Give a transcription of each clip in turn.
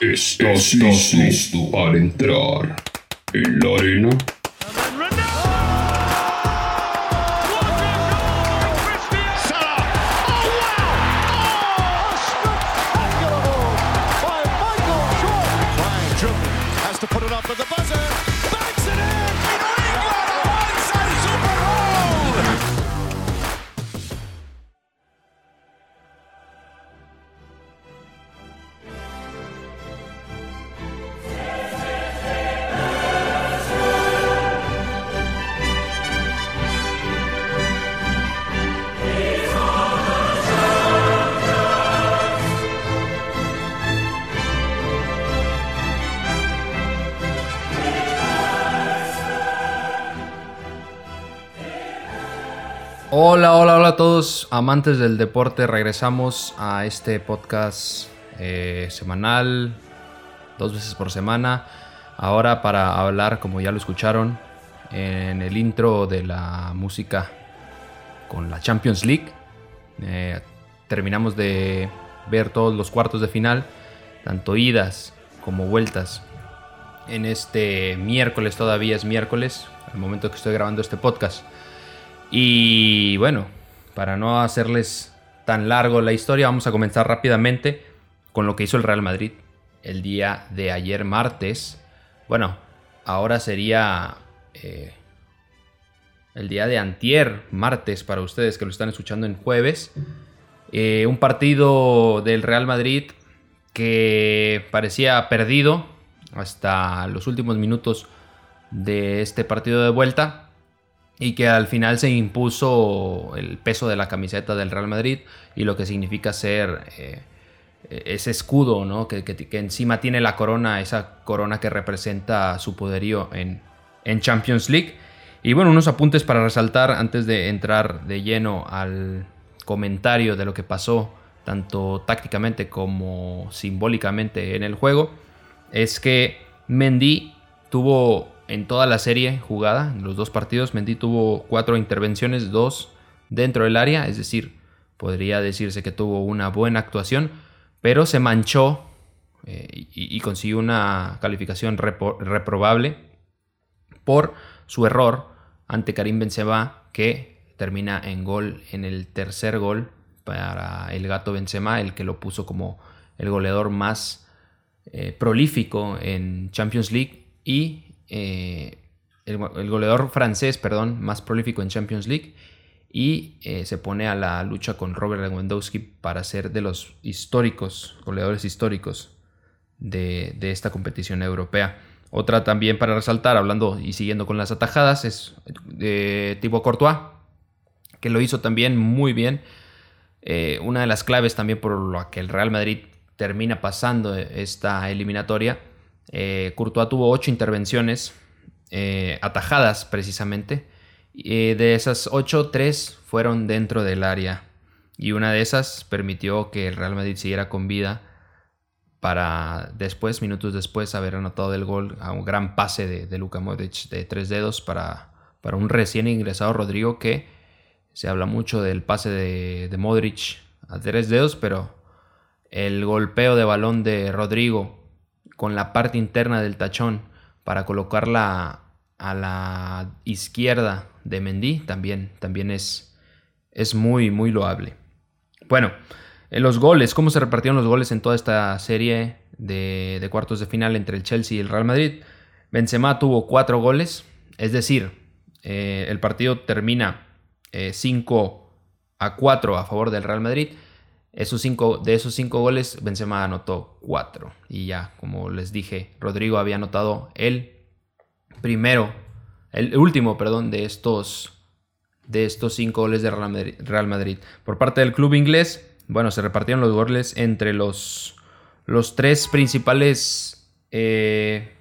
¿Estás listo para entrar en la arena? Hola, a todos, amantes del deporte. Regresamos a este podcast eh, semanal, dos veces por semana. Ahora para hablar, como ya lo escucharon, en el intro de la música con la Champions League. Eh, terminamos de ver todos los cuartos de final, tanto idas como vueltas. En este miércoles, todavía es miércoles, al momento que estoy grabando este podcast. Y bueno, para no hacerles tan largo la historia, vamos a comenzar rápidamente con lo que hizo el Real Madrid el día de ayer martes. Bueno, ahora sería eh, el día de antier, martes, para ustedes que lo están escuchando en jueves. Eh, un partido del Real Madrid que parecía perdido hasta los últimos minutos de este partido de vuelta y que al final se impuso el peso de la camiseta del Real Madrid y lo que significa ser eh, ese escudo ¿no? que, que- que encima tiene la corona, esa corona que representa su poderío en, en Champions League. Y bueno, unos apuntes para resaltar antes de entrar de lleno al comentario de lo que pasó, tanto tácticamente como simbólicamente en el juego, es que Mendy tuvo en toda la serie jugada, en los dos partidos, Mendy tuvo cuatro intervenciones, dos dentro del área, es decir, podría decirse que tuvo una buena actuación, pero se manchó eh, y, consiguió una calificación reprobable por su error ante Karim Benzema que termina en gol en el tercer gol para el gato Benzema, el que lo puso como el goleador más eh, prolífico en Champions League y eh, el, goleador francés, perdón, más prolífico en Champions League y eh, se pone a la lucha con Robert Lewandowski para ser de los históricos, goleadores históricos de, esta competición europea. Otra también para resaltar, hablando y siguiendo con las atajadas, es de Thibaut Courtois, que lo hizo también muy bien. Eh, una de las claves también por la que el Real Madrid termina pasando esta eliminatoria. Eh, Courtois tuvo ocho intervenciones eh, atajadas precisamente. Eh, de esas ocho, tres fueron dentro del área. Y una de esas permitió que el Real Madrid siguiera con vida para después, minutos después, haber anotado el gol a un gran pase de, de Luka Modric de tres dedos para, para un recién ingresado Rodrigo que se habla mucho del pase de, de Modric a tres dedos, pero el golpeo de balón de Rodrigo con la parte interna del tachón para colocarla a la izquierda de Mendy también, también es, es muy, muy loable. Bueno, en los goles, cómo se repartieron los goles en toda esta serie de, de cuartos de final entre el Chelsea y el Real Madrid. Benzema tuvo cuatro goles, es decir, eh, el partido termina 5 a 4 a favor del Real Madrid. Esos cinco, de esos cinco goles, Benzema anotó cuatro. Y ya, como les dije, Rodrigo había anotado el primero, el último, perdón, de estos, de estos cinco goles de Real Madrid. Por parte del club inglés, bueno, se repartieron los goles entre los, los tres principales, eh,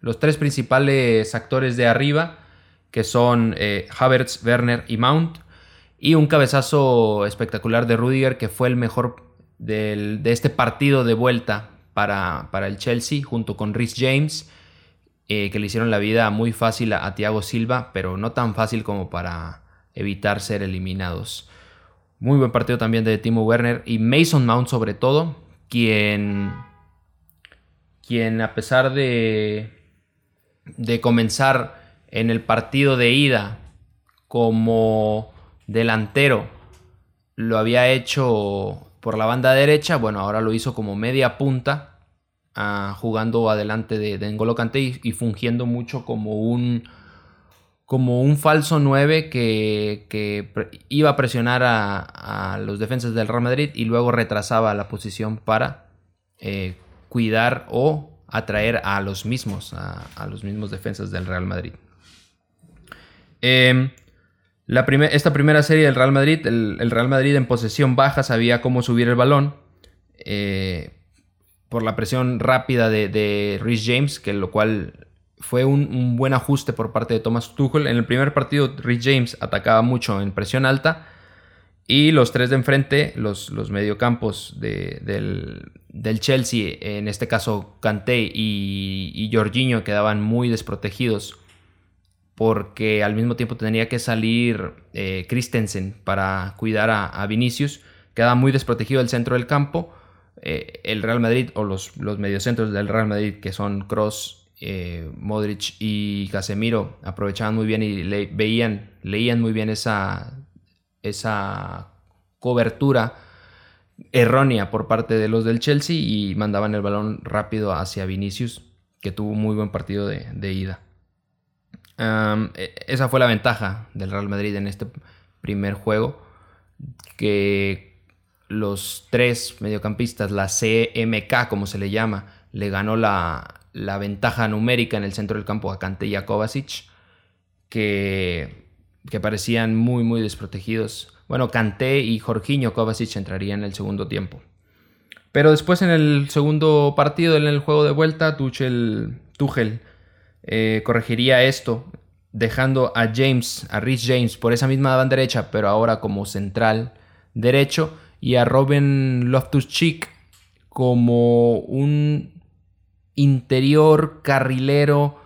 los tres principales actores de arriba, que son eh, Havertz, Werner y Mount. Y un cabezazo espectacular de Rudiger, que fue el mejor del- de este partido de vuelta para, para el Chelsea, junto con Rhys James, eh, que le hicieron la vida muy fácil a, a Thiago Silva, pero no tan fácil como para evitar ser eliminados. Muy buen partido también de Timo Werner y Mason Mount sobre todo, quien quien a pesar de, de comenzar en el partido de ida como delantero, lo había hecho por la banda derecha, bueno, ahora lo hizo como media punta, ah, jugando adelante de, de N'Golo Kanté y, fungiendo mucho como un, como un falso 9 que, iba a presionar a, los defensas del Real Madrid y luego retrasaba la posición para eh, cuidar o atraer a los mismos, a, los mismos defensas del Real Madrid. Em, esta primera serie del Real Madrid, el, Real Madrid en posesión baja sabía cómo subir el balón eh, por la presión rápida de, de James, que lo cual fue un, buen ajuste por parte de Thomas Tuchel. En el primer partido, Rhys James atacaba mucho en presión alta y los tres de enfrente, los, los mediocampos del, Chelsea, en este caso Kanté y, y Jorginho, quedaban muy desprotegidos porque al mismo tiempo tenía que salir eh, Christensen para cuidar a, Vinicius. Quedaba muy desprotegido el centro del campo. Eh, el Real Madrid o los, los mediocentros del Real Madrid, que son Cross, eh, Modric y Casemiro, aprovechaban muy bien y veían, leían muy bien esa, esa cobertura errónea por parte de los del Chelsea y mandaban el balón rápido hacia Vinicius, que tuvo un muy buen partido de ida. E, esa fue la ventaja del Real Madrid en este primer juego, que los tres mediocampistas, la CMK como se le llama, le ganó la, ventaja numérica en el centro del campo a Kante y a Kovacic, que, que parecían muy, muy desprotegidos. Bueno, Kanté y Jorginho Kovacic entrarían en el segundo tiempo. Pero después en el segundo partido, en el juego de vuelta, Tuchel, Tuchel eh, corregiría esto, dejando a James, a Rhys James por esa misma banda derecha, pero ahora como central derecho, y a Robin Loftus-Cheek como un interior carrilero,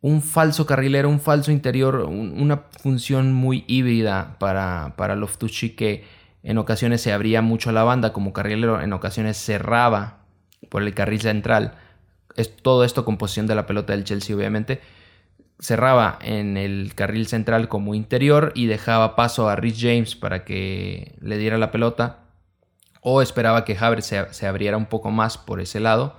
un falso carrilero, un falso interior, una función muy híbrida para, para Loftus-Cheek que en ocasiones se abría mucho la banda como carrilero, en ocasiones cerraba por el carril central es todo esto con posición de la pelota del Chelsea, obviamente. Cerraba en el carril central como interior y dejaba paso a Rich James para que le diera la pelota. O esperaba que Havertz se, abriera un poco más por ese lado.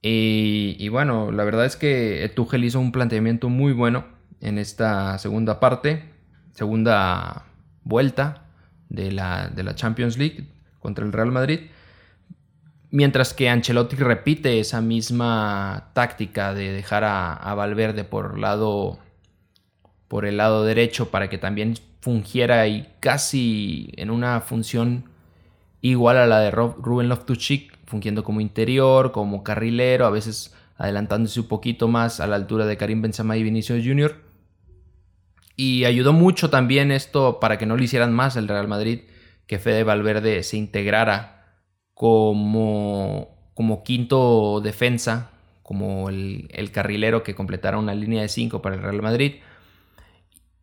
Y, bueno, la verdad es que Tuchel hizo un planteamiento muy bueno en esta segunda parte, segunda vuelta de la, de la Champions League contra el Real Madrid. Mientras que Ancelotti repite esa misma táctica de dejar a, Valverde por, el lado derecho para que también fungiera y casi en una función igual a la de Ruben Loftus-Cheek, fungiendo como interior, como carrilero, a veces adelantándose un poquito más a la altura de Karim Benzema y Vinicius Jr. Y ayudó mucho también esto para que no lo hicieran más el Real Madrid, que Fede Valverde se integrara como, como quinto defensa, como el, carrilero que completara una línea de 5 para el Real Madrid,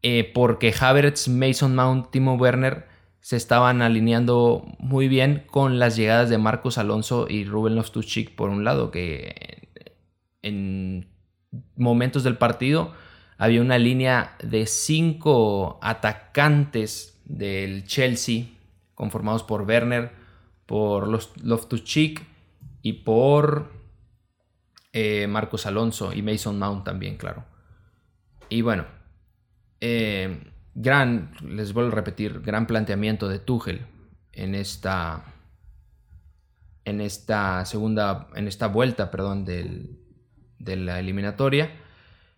eh, porque Havertz, Mason Mount, Timo Werner se estaban alineando muy bien con las llegadas de Marcos Alonso y Ruben Loftus-Cheek por un lado, que en momentos del partido había una línea de cinco atacantes del Chelsea conformados por Werner, por Loftus-Cheek y por eh, Marcos Alonso y Mason Mount también, claro. Y bueno, eh, gran, les vuelvo a repetir, gran planteamiento de Tuchel en esta, en esta segunda, en esta vuelta, perdón, del, de la eliminatoria,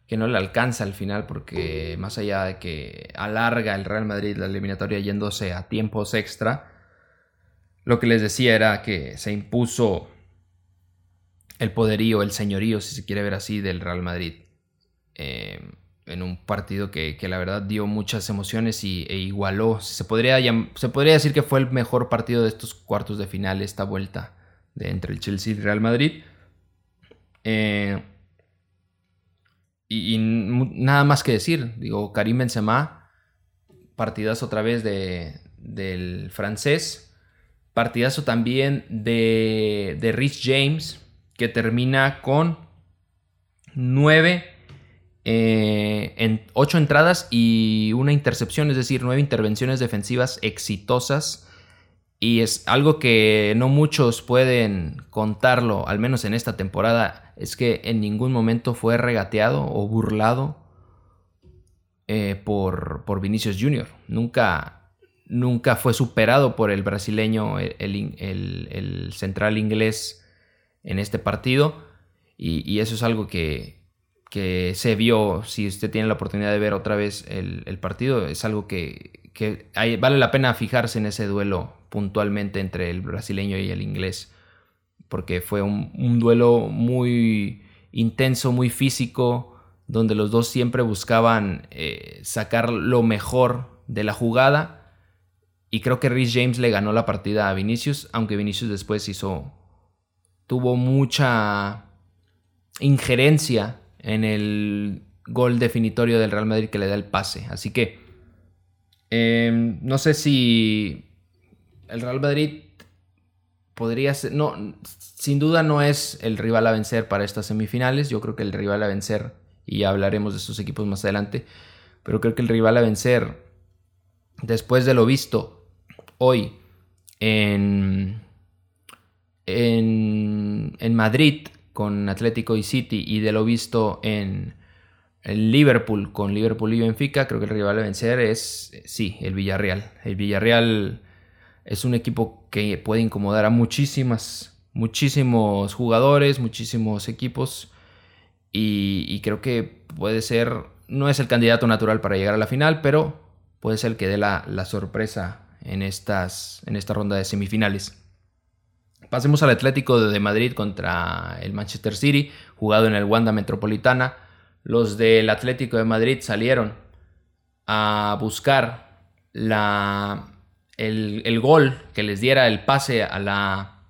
que no le alcanza al final porque más allá de que alarga el Real Madrid la eliminatoria yéndose a tiempos extra, lo que les decía era que se impuso el poderío, el señorío, si se quiere ver así, del Real Madrid. Eh, en un partido que, la verdad dio muchas emociones y, e igualó. Se podría, se podría decir que fue el mejor partido de estos cuartos de final, esta vuelta de entre el Chelsea y el Real Madrid. Eh, y, nada más que decir. Digo, Karim Benzema, partidas otra vez de, del francés Partidazo también de, de Rich James, que termina con 9 eh, en 8 entradas y una intercepción, es decir, 9 intervenciones defensivas exitosas. Y es algo que no muchos pueden contarlo, al menos en esta temporada, es que en ningún momento fue regateado o burlado eh, por, por Vinicius Jr. Nunca, nunca fue superado por el brasileño, el, central inglés en este partido. Y, eso es algo que, que, se vio, si usted tiene la oportunidad de ver otra vez el, partido, es algo que, que vale la pena fijarse en ese duelo puntualmente entre el brasileño y el inglés. Porque fue un, un duelo muy intenso, muy físico donde los dos siempre buscaban eh, sacar lo mejor de la jugada. Y creo que Rhys James le ganó la partida a Vinicius, aunque Vinicius después hizo. tuvo mucha injerencia en el gol definitorio del Real Madrid que le da el pase. Así que. Em, no sé si el Real Madrid podría ser. No, sin duda no es el rival a vencer para estas semifinales. Yo creo que el rival a vencer y hablaremos de sus equipos más adelante. Pero creo que el rival a vencer, después de lo visto hoy en, en, Madrid con Atlético y City y de lo visto en, en, Liverpool con Liverpool y Benfica, creo que el rival a vencer es, sí, el Villarreal. El Villarreal es un equipo que puede incomodar a muchísimas, muchísimos jugadores, muchísimos equipos y, creo que puede ser, no es el candidato natural para llegar a la final, pero puede ser el que dé la, sorpresa en, estas, en esta ronda de semifinales. Pasemos al Atlético de Madrid contra el Manchester City, jugado en el Wanda Metropolitana. Los del Atlético de Madrid salieron a buscar la, el, el, gol que les diera el pase a la,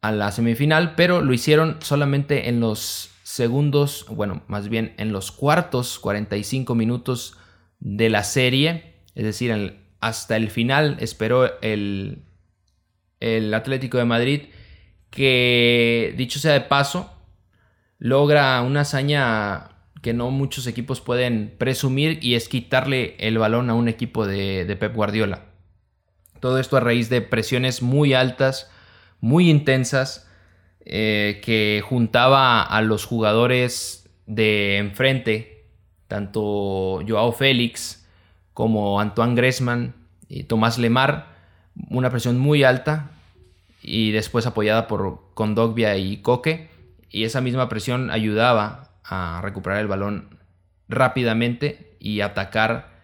a la semifinal, pero lo hicieron solamente en los segundos, bueno, más bien en los cuartos 45 minutos de la serie, es decir, hasta el final esperó el, el Atlético de Madrid, que dicho sea de paso, logra una hazaña que no muchos equipos pueden presumir y es quitarle el balón a un equipo de, Pep Guardiola. Todo esto a raíz de presiones muy altas, muy intensas, eh, que juntaba a los jugadores de enfrente, tanto Joao Félix como Antoine Griezmann y Tomás Lemar, una presión muy alta y después apoyada por Condogbia y Coque, y esa misma presión ayudaba a recuperar el balón rápidamente y atacar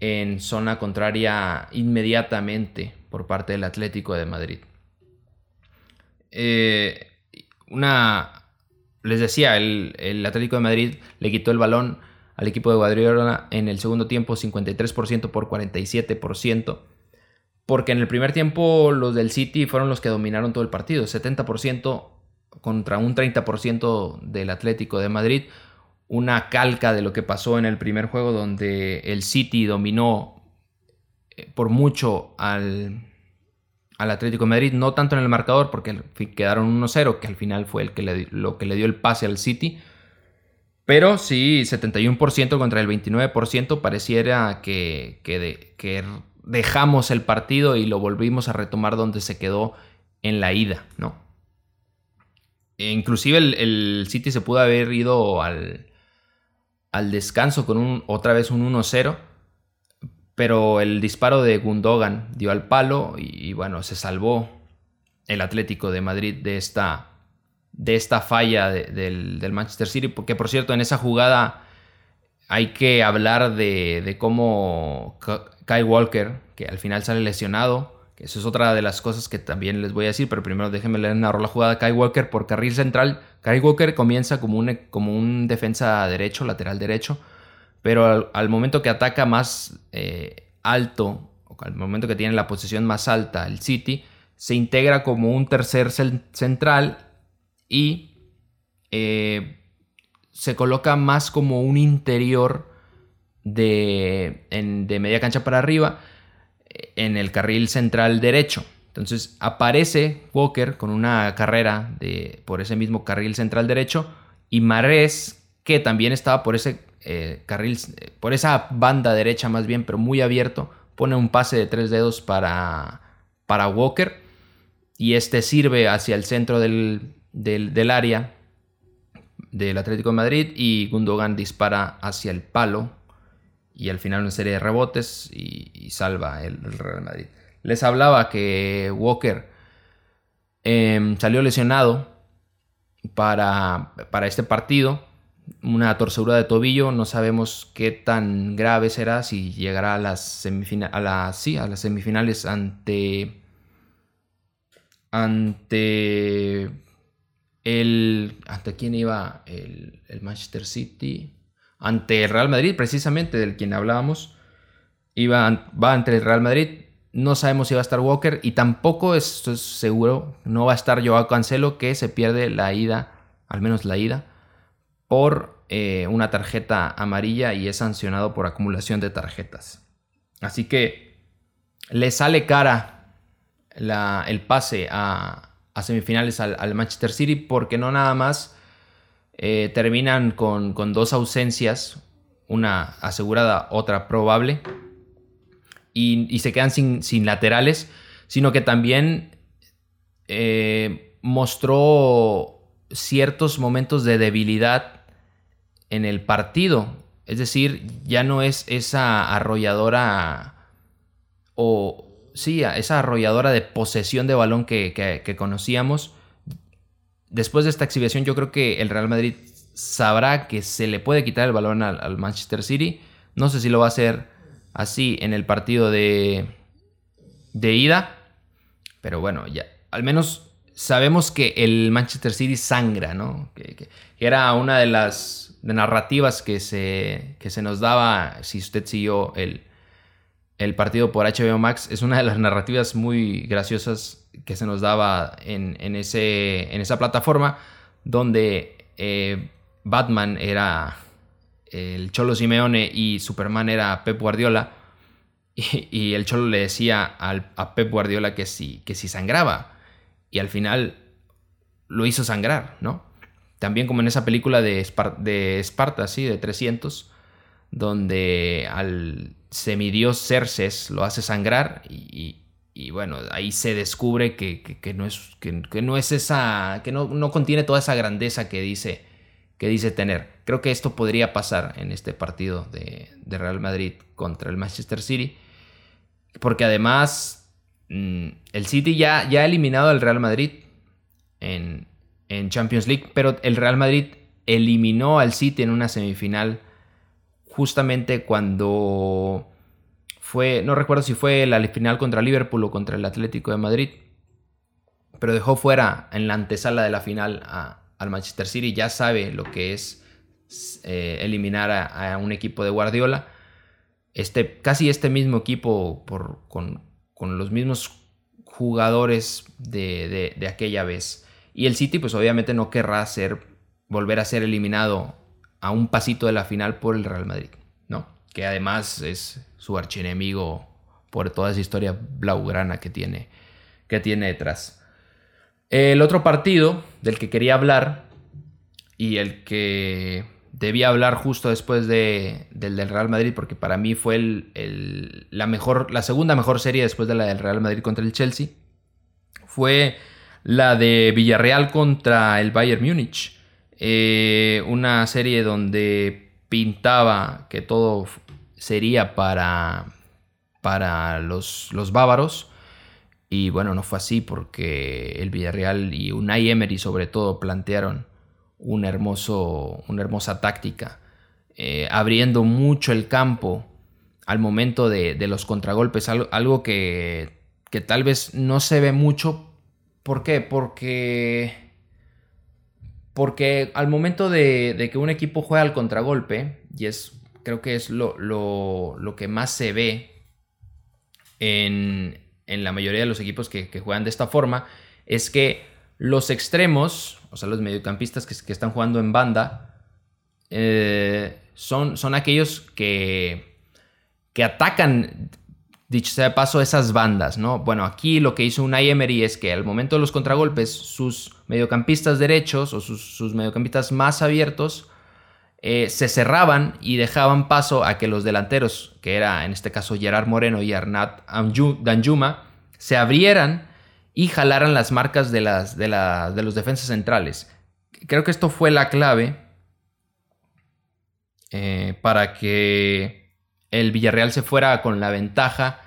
en zona contraria inmediatamente por parte del Atlético de Madrid. Eh, una, les decía, el, Atlético de Madrid le quitó el balón al equipo de Guardiola en el segundo tiempo 53% por 47%, porque en el primer tiempo los del City fueron los que dominaron todo el partido, 70% contra un 30% del Atlético de Madrid, una calca de lo que pasó en el primer juego donde el City dominó eh, por mucho al, al Atlético de Madrid, no tanto en el marcador porque quedaron 1-0, que al final fue el que lo que le dio el pase al City. Pero sí, 71% contra el 29% pareciera que, que, dejamos el partido y lo volvimos a retomar donde se quedó en la ida, ¿no? E inclusive el, City se pudo haber ido al, al descanso con un, otra vez un 1-0 pero el disparo de Gundogan dio al palo y, bueno, se salvó el Atlético de Madrid de esta, de esta falla del, Manchester City, porque por cierto en esa jugada hay que hablar de, cómo Kai Walker, que al final sale lesionado, que eso es otra de las cosas que también les voy a decir, pero primero déjenme leer narrar la jugada de Kai Walker por carril central. Kai Walker comienza como un, como un defensa derecho, lateral derecho, pero al, momento que ataca más eh, alto, o al momento que tiene la posición más alta el City, se integra como un tercer central y eh, se coloca más como un interior de, de media cancha para arriba en el carril central derecho. Entonces aparece Walker con una carrera de, por ese mismo carril central derecho y Marés, que también estaba por ese eh, carril, por esa banda derecha más bien, pero muy abierto, pone un pase de tres dedos para, para Walker y este sirve hacia el centro del, del área del Atlético de Madrid y Gundogan dispara hacia el palo y al final una serie de rebotes y, salva el, Real Madrid. Les hablaba que Walker em, salió lesionado para, para este partido, una torcedura de tobillo, no sabemos qué tan grave será, si llegará a las, a, sí, a las semifinales ante, ante el, ¿ante quién iba el, el Manchester City? ante el Real Madrid, precisamente del quien hablábamos. Iba, va ante el Real Madrid. No sabemos si va a estar Walker y tampoco es, seguro, no va a estar Joao Cancelo, que se pierde la ida, al menos la ida, por eh, una tarjeta amarilla y es sancionado por acumulación de tarjetas. Así que le sale cara el pase a, semifinales al Manchester City porque no nada más eh, terminan con, dos ausencias, una asegurada, otra probable, y, se quedan sin, laterales, sino que también eh, mostró ciertos momentos de debilidad en el partido. Es decir, ya no es esa arrolladora o sí, esa arrolladora de posesión de balón que conocíamos, después de esta exhibición yo creo que el Real Madrid sabrá que se le puede quitar el balón al, Manchester City. No sé si lo va a hacer así en el partido de, de ida. Pero bueno, ya al menos sabemos que el Manchester City sangra, ¿no? Que, era una de las narrativas que se, que se nos daba si usted siguió el, el partido por HBO Max. Es una de las narrativas muy graciosas que se nos daba en, ese, en esa plataforma, donde eh, Batman era el Cholo Simeone y Superman era Pep Guardiola. Y, el Cholo le decía al, a Pep Guardiola que si, que si sangraba. Y al final lo hizo sangrar, ¿no? También como en esa película de, de Esparta, sí, de 300, donde al semidios Cerces lo hace sangrar y, y bueno, ahí se descubre que, no, es, que, no es esa, que no, contiene toda esa grandeza que dice, que dice tener. Creo que esto podría pasar en este partido de, Real Madrid contra el Manchester City, porque además mm, el City ya, ya ha eliminado al Real Madrid en, en Champions League, pero el Real Madrid eliminó al City en una semifinal justamente cuando fue, no recuerdo si fue la final contra Liverpool o contra el Atlético de Madrid, pero dejó fuera en la antesala de la final al Manchester City. Ya sabe lo que es eh, eliminar a, un equipo de Guardiola. Este, casi este mismo equipo con, los mismos jugadores de, de, aquella vez. Y el City, pues obviamente no querrá ser, volver a ser eliminado a un pasito de la final por el Real Madrid, ¿no? Que además es su archienemigo por toda esa historia blaugrana que tiene, que tiene detrás. El otro partido del que quería hablar y el que debía hablar justo después de, del del Real Madrid, porque para mí fue el, la, mejor, la segunda mejor serie después de la del Real Madrid contra el Chelsea, fue la de Villarreal contra el Bayern Múnich. Eh, una serie donde pintaba que todo sería para, para los, los bávaros. Y bueno, no fue así porque el Villarreal y Unai Emery sobre todo plantearon un hermoso, una hermosa táctica, eh, abriendo mucho el campo al momento de, los contragolpes, algo, que, que, tal vez no se ve mucho. ¿Por qué? Porque, porque al momento de, que un equipo juega al contragolpe, y es creo que es lo, que más se ve en, la mayoría de los equipos que, juegan de esta forma, es que los extremos, o sea, los mediocampistas que, están jugando en banda, eh, son, son aquellos que, que atacan Dicho sea de paso, esas bandas, ¿no? Bueno, aquí lo que hizo Unai Emery es que al momento de los contragolpes, sus mediocampistas derechos o sus, mediocampistas más abiertos eh, se cerraban y dejaban paso a que los delanteros, que era en este caso Gerard Moreno y Arnat Danjuma, se abrieran y jalaran las marcas de, las, de, de los defensas centrales. Creo que esto fue la clave eh, para que el Villarreal se fuera con la ventaja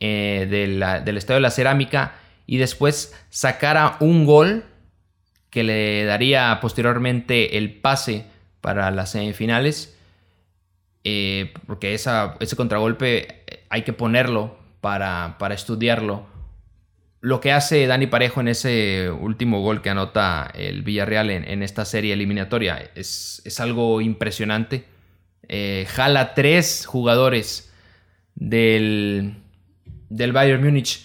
eh, del Estadio de la Cerámica y después sacara un gol que le daría posteriormente el pase para las semifinales. Eh, porque ese contragolpe hay que ponerlo para, estudiarlo. Lo que hace Dani Parejo en ese último gol que anota el Villarreal en, esta serie eliminatoria es, es algo impresionante eh, jala tres jugadores del, del Bayern Múnich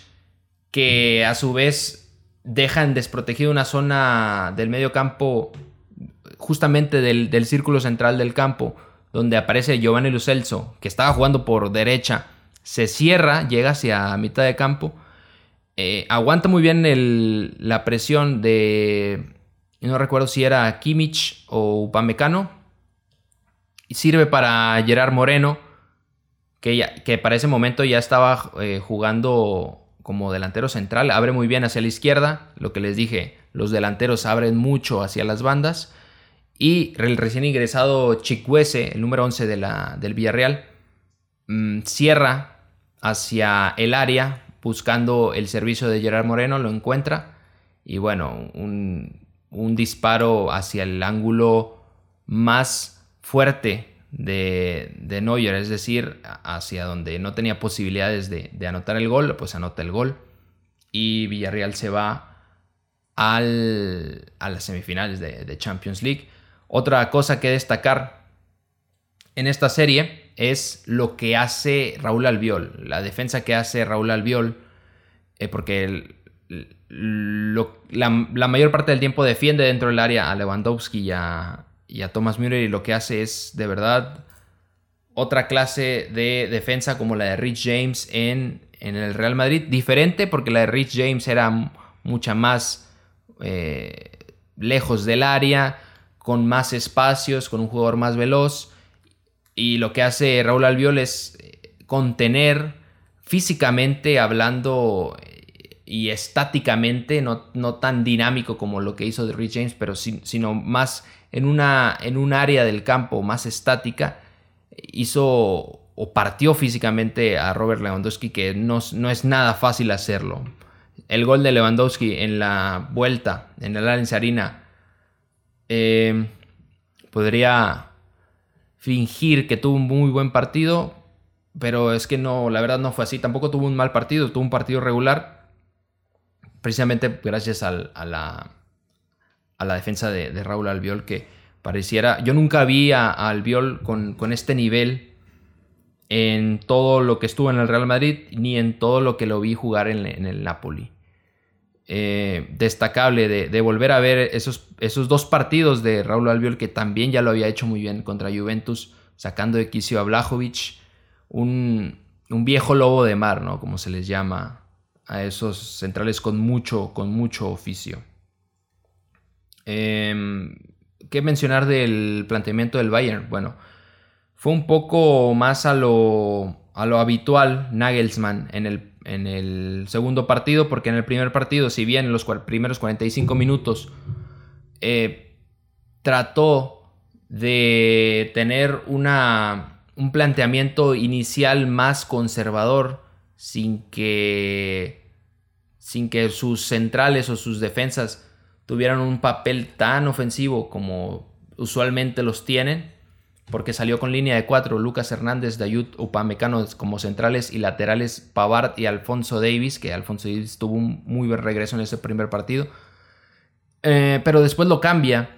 que a su vez dejan desprotegido una zona del medio campo justamente del, círculo central del campo donde aparece Giovanni Lo que estaba jugando por derecha. Se cierra, llega hacia mitad de campo. Eh, aguanta muy bien la presión de no recuerdo si era Kimmich o Upamecano sirve para Gerard Moreno, que, ya, que para ese momento ya estaba eh, jugando como delantero central, abre muy bien hacia la izquierda, lo que les dije, los delanteros abren mucho hacia las bandas, y el recién ingresado Chicuese, el número 11 de la, del Villarreal, mm, cierra hacia el área buscando el servicio de Gerard Moreno, lo encuentra, y bueno, un, un disparo hacia el ángulo más fuerte de, de Neuer, es decir, hacia donde no tenía posibilidades de, anotar el gol, pues anota el gol. Y Villarreal se va al, a las semifinales de, Champions League. Otra cosa que destacar en esta serie es lo que hace Raúl Albiol, la defensa que hace Raúl Albiol, eh, porque la, la, mayor parte del tiempo defiende dentro del área a Lewandowski y a, y a Thomas Müller y lo que hace es de verdad otra clase de defensa como la de Rich James en, el Real Madrid. Diferente porque la de Rich James era mucha más eh, lejos del área, con más espacios, con un jugador más veloz. Y lo que hace Raúl Albiol es eh, contener físicamente hablando y estáticamente, no, no, tan dinámico como lo que hizo de Rich James, pero sino más en, una, en un área del campo más estática, hizo o partió físicamente a Robert Lewandowski, que no, no es nada fácil hacerlo. El gol de Lewandowski en la vuelta, en el Allianz Arena, eh, podría fingir que tuvo un muy buen partido, pero es que no, la verdad no fue así. Tampoco tuvo un mal partido, tuvo un partido regular, precisamente gracias a la a la defensa de, Raúl Albiol que pareciera, yo nunca vi a, Albiol con, este nivel en todo lo que estuvo en el Real Madrid ni en todo lo que lo vi jugar en, el Napoli. Eh, destacable de, volver a ver esos, esos dos partidos de Raúl Albiol que también ya lo había hecho muy bien contra Juventus, sacando de quicio a Blajovic, un, un, viejo lobo de mar, ¿no? Como se les llama a esos centrales con mucho, con mucho oficio. Eh, ¿Qué mencionar del planteamiento del Bayern? Bueno, fue un poco más a lo, a lo habitual Nagelsmann en el, en el segundo partido, porque en el primer partido, si bien en los primeros 45 minutos eh, trató de tener una, un planteamiento inicial más conservador, sin que, sin que sus centrales o sus defensas tuvieran un papel tan ofensivo como usualmente los tienen, porque salió con línea de cuatro Lucas Hernández, Dayut, Upamecano como centrales y laterales Pavard y Alfonso Davis, que Alfonso Davis tuvo un muy buen regreso en ese primer partido, eh, pero después lo cambia,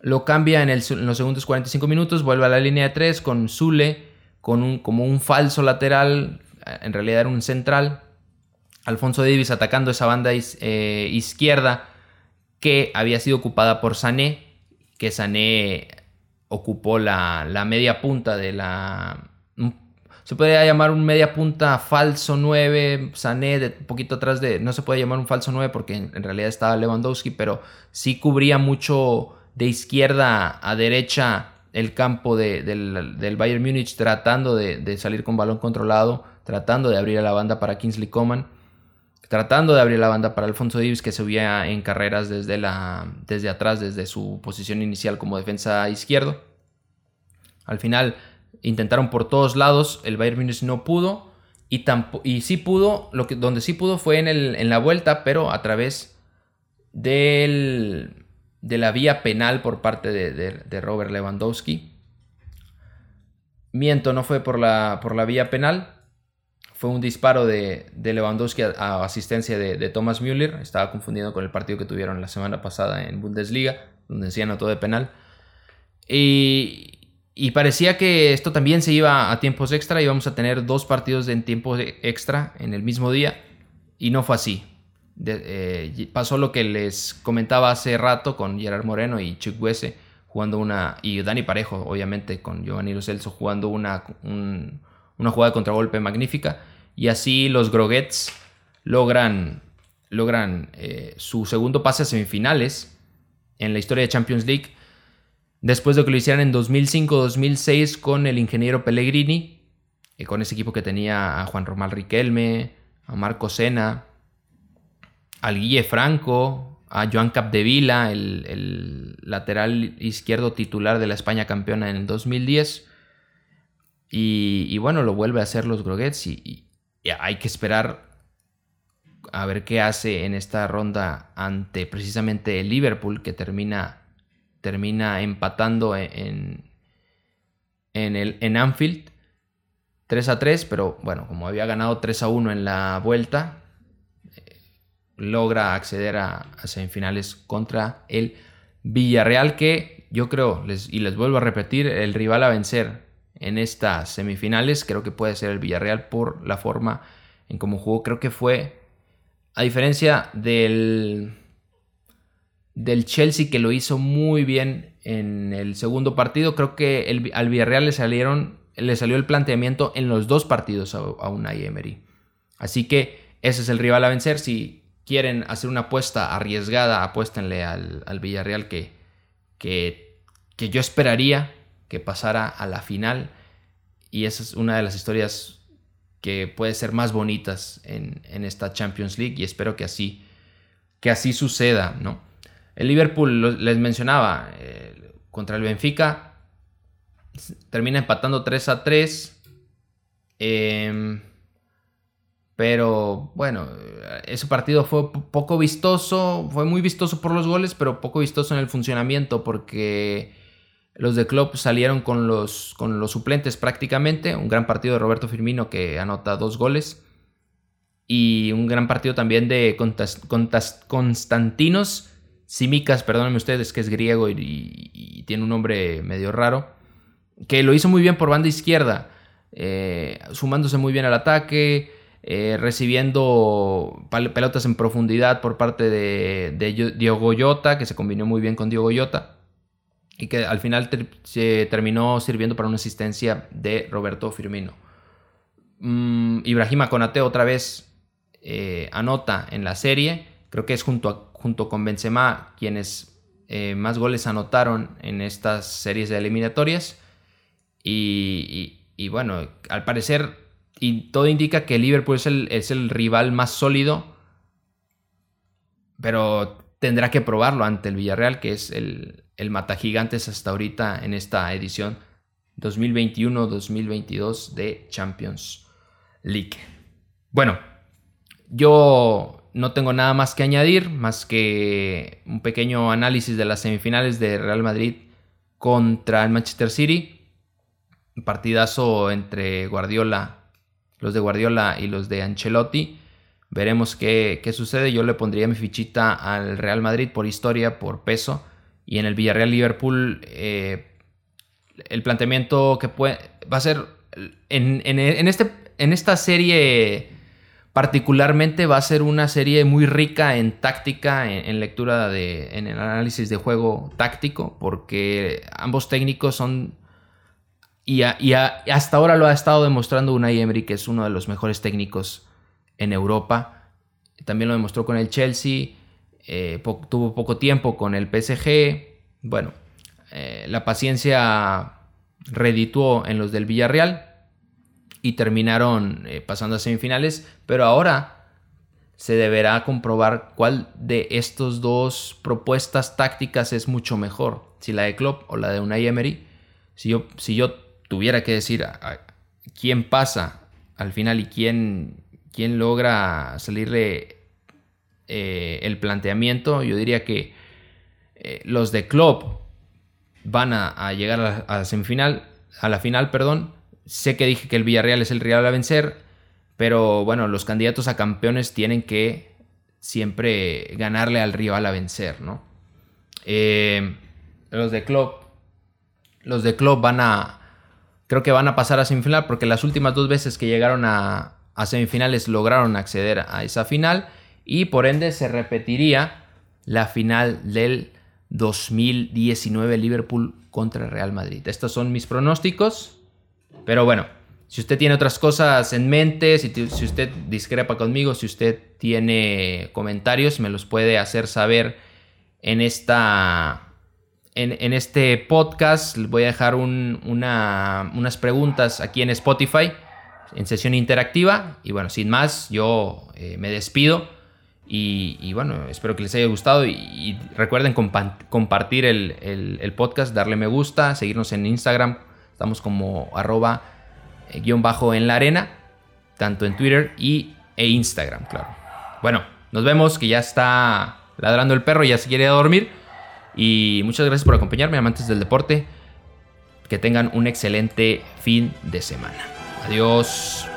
lo cambia en, los segundos 45 minutos, vuelve a la línea de tres con Zule, con un, como un falso lateral, en realidad era un central, Alfonso Davis atacando esa banda eh, izquierda, que había sido ocupada por Sané, que Sané ocupó la, media punta de la... O se puede llamar un media punta falso 9, Sané de un poquito atrás de, no se puede llamar un falso 9 porque en, realidad estaba Lewandowski, pero sí cubría mucho de izquierda a derecha el campo del, Bayern Múnich tratando de, salir con balón controlado, tratando de abrir a la banda para Kingsley Coman, tratando de abrir la banda para Alfonso Davis que subía en carreras desde, la, desde atrás, desde su posición inicial como defensa izquierdo. Al final intentaron por todos lados, el Bayern Munich no pudo y, y sí pudo, lo que, donde sí pudo fue en, el, en la vuelta, pero a través del, de la vía penal por parte de, Robert Lewandowski. Miento, no fue por la, por la vía penal, fue un disparo de, Lewandowski a, asistencia de, Thomas Müller. Estaba confundido con el partido que tuvieron la semana pasada en Bundesliga, donde se anotó de penal. Y, y parecía que esto también se iba a tiempos extra, íbamos a tener dos partidos en tiempo extra en el mismo día, y no fue así. Eh, pasó lo que les comentaba hace rato con Gerard Moreno y Chuck Wesse jugando una, y Dani Parejo, obviamente, con Giovanni Lo Celso jugando una, una jugada de contragolpe magnífica, y así los Groguets logran, logran eh, su segundo pase a semifinales en la historia de Champions League Después de que lo hicieran en 2005-2006 con el ingeniero Pellegrini, y con ese equipo que tenía a Juan Román Riquelme, a Marco Sena, al Guille Franco, a Joan Capdevila, el, lateral izquierdo titular de la España campeona en el 2010. Y, bueno, lo vuelve a hacer los Groguets y, hay que esperar a ver qué hace en esta ronda ante precisamente el Liverpool que termina termina empatando en, en, el, en Anfield 3 a 3, pero bueno, como había ganado 3 a 1 en la vuelta, logra acceder a, semifinales contra el Villarreal, que yo creo, les, y les vuelvo a repetir, el rival a vencer en estas semifinales creo que puede ser el Villarreal por la forma en cómo jugó. Creo que fue, a diferencia del del Chelsea que lo hizo muy bien en el segundo partido. Creo que al Villarreal le, salieron, le salió el planteamiento en los dos partidos a, a Unai Emery. Así que ese es el rival a vencer. Si quieren hacer una apuesta arriesgada, apuéstenle al, al Villarreal que, que, que, yo esperaría que pasara a la final. Y esa es una de las historias que puede ser más bonitas en, en esta Champions League y espero que así, que así suceda, ¿no? El Liverpool, les mencionaba, eh, contra el Benfica, termina empatando 3 a 3. Em, pero bueno, ese partido fue poco vistoso, fue muy vistoso por los goles, pero poco vistoso en el funcionamiento porque los de Klopp salieron con los, con los suplentes prácticamente. Un gran partido de Roberto Firmino que anota dos goles. Y un gran partido también de Constantinos Simicas, perdónenme ustedes, que es griego y, tiene un nombre medio raro, que lo hizo muy bien por banda izquierda, eh, sumándose muy bien al ataque, eh, recibiendo pelotas en profundidad por parte de, Diogo Jota, que se combinó muy bien con Diogo Jota, y que al final se terminó sirviendo para una asistencia de Roberto Firmino. Mm, Ibrahima Konate otra vez eh, anota en la serie, creo que es junto junto con Benzema, quienes eh, más goles anotaron en estas series de eliminatorias. Y, bueno, al parecer, y todo indica que Liverpool es el, es el rival más sólido, pero tendrá que probarlo ante el Villarreal, que es el, el mata gigantes hasta ahorita en esta edición 2021-2022 de Champions League. Bueno, yo no tengo nada más que añadir, más que un pequeño análisis de las semifinales de Real Madrid contra el Manchester City. Un partidazo entre Guardiola, los de Guardiola y los de Ancelotti. Veremos qué, sucede. Yo le pondría mi fichita al Real Madrid por historia, por peso. Y en el Villarreal Liverpool, eh, el planteamiento que puede. Va a ser. En, en, este, en esta serie Particularmente va a ser una serie muy rica en táctica, en, lectura de, en el análisis de juego táctico, porque ambos técnicos son y, hasta ahora lo ha estado demostrando Unai Emery, que es uno de los mejores técnicos en Europa. También lo demostró con el Chelsea. Eh, tuvo poco tiempo con el PSG. Bueno, eh, la paciencia redituó en los del Villarreal y terminaron eh, pasando a semifinales, pero ahora se deberá comprobar cuál de estos dos propuestas tácticas es mucho mejor, si la de Klopp o la de Unai Emery. Si yo, si yo tuviera que decir quién pasa al final y quién, quién logra salirle eh, el planteamiento, yo diría que eh, los de Klopp van a, llegar a la, semifinal, a la final, perdón. Sé que dije que el Villarreal es el rival a vencer, pero bueno, los candidatos a campeones tienen que siempre ganarle al rival a vencer, ¿no? Eh, los de Klopp, los de Klopp van a, creo que van a pasar a semifinal porque las últimas dos veces que llegaron a, semifinales lograron acceder a esa final y por ende se repetiría la final del 2019 Liverpool contra Real Madrid. Estos son mis pronósticos. Pero bueno, si usted tiene otras cosas en mente, si usted discrepa conmigo, si usted tiene comentarios, me los puede hacer saber en esta... En, este podcast voy a dejar unas preguntas aquí en Spotify en sesión interactiva. Y bueno, sin más, yo eh, me despido. Y, bueno, espero que les haya gustado y, recuerden compartir el, podcast, darle me gusta, seguirnos en Instagram, estamos como arroba eh, guion bajo en la arena, tanto en Twitter y, e Instagram, claro. Bueno, nos vemos, que ya está ladrando el perro, ya se quiere dormir. Y muchas gracias por acompañarme, amantes del deporte. Que tengan un excelente fin de semana. Adiós.